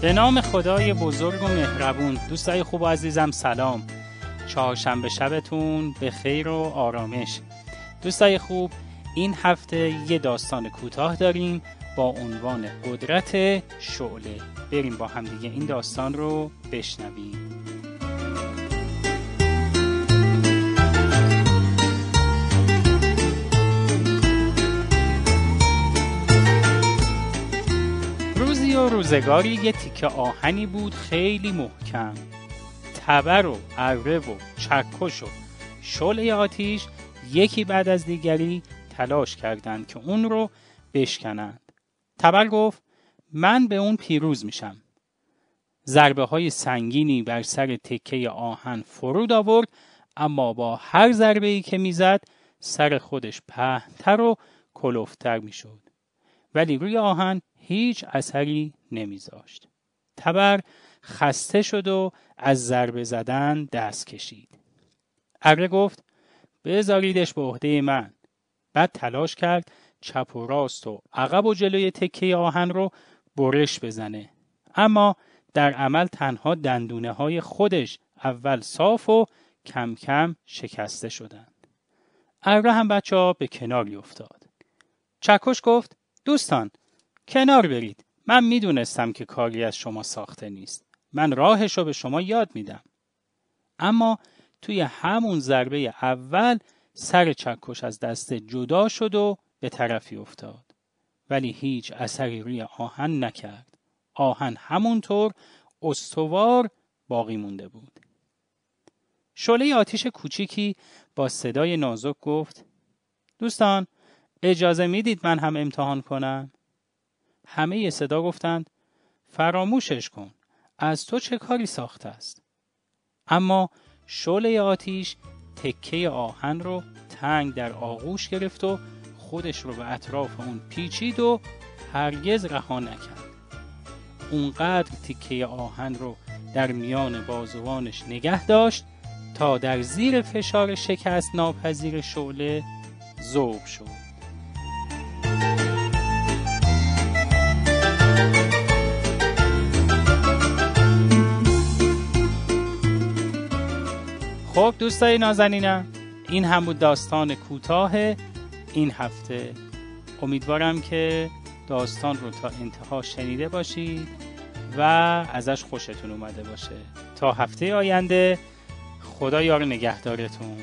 به نام خدای بزرگ و مهربون. دوستای خوب و عزیزم سلام. چهارشنبه شبتون به خیر و آرامش. دوستای خوب این هفته یه داستان کوتاه داریم با عنوان قدرت شعله. بریم با همدیگه این داستان رو بشنویم. روزگاری یه تیکه آهنی بود خیلی محکم. تبر و اره و چکش و شعله آتیش یکی بعد از دیگری تلاش کردند که اون رو بشکنند. تبر گفت من به اون پیروز میشم. ضربه های سنگینی بر سر تکه آهن فرود آورد اما با هر ضربه ای که می‌زد سر خودش پهتر و کلوفتر می‌شد. ولی روی آهن هیچ اثری نمیذاشت. تبر خسته شد و از ضربه زدن دست کشید. اره گفت بذاریدش به عهده من. بعد تلاش کرد چپ و راست و عقب و جلوی تکه آهن رو برش بزنه. اما در عمل تنها دندونه های خودش اول صاف و کم کم شکسته شدند. اره هم بچه ها به کناری افتاد چکش گفت دوستان کنار برید. من می‌دونستم که کاری از شما ساخته نیست. من راهش رو به شما یاد میدم. اما توی همون ضربه اول سر چکش از دست جدا شد و به طرفی افتاد. ولی هیچ اثری روی آهن نکرد. آهن همونطور استوار باقی مونده بود. شعله آتیش کوچیکی با صدای نازک گفت دوستان اجازه می‌دید من هم امتحان کنم؟ همه صدا گفتند فراموشش کن از تو چه کاری ساخته است؟ اما شعله آتیش تکه آهن رو تنگ در آغوش گرفت و خودش رو به اطراف اون پیچید و هرگز رها نکرد. اونقدر تکه آهن رو در میان بازوانش نگه داشت تا در زیر فشار شکست ناپذیر شعله ذوب شد. خب دوستای نازنینم. این هم بود داستان کوتاه این هفته. امیدوارم که داستان رو تا انتها شنیده باشید و ازش خوشتون اومده باشه. تا هفته آینده خدا یار نگهدارتون.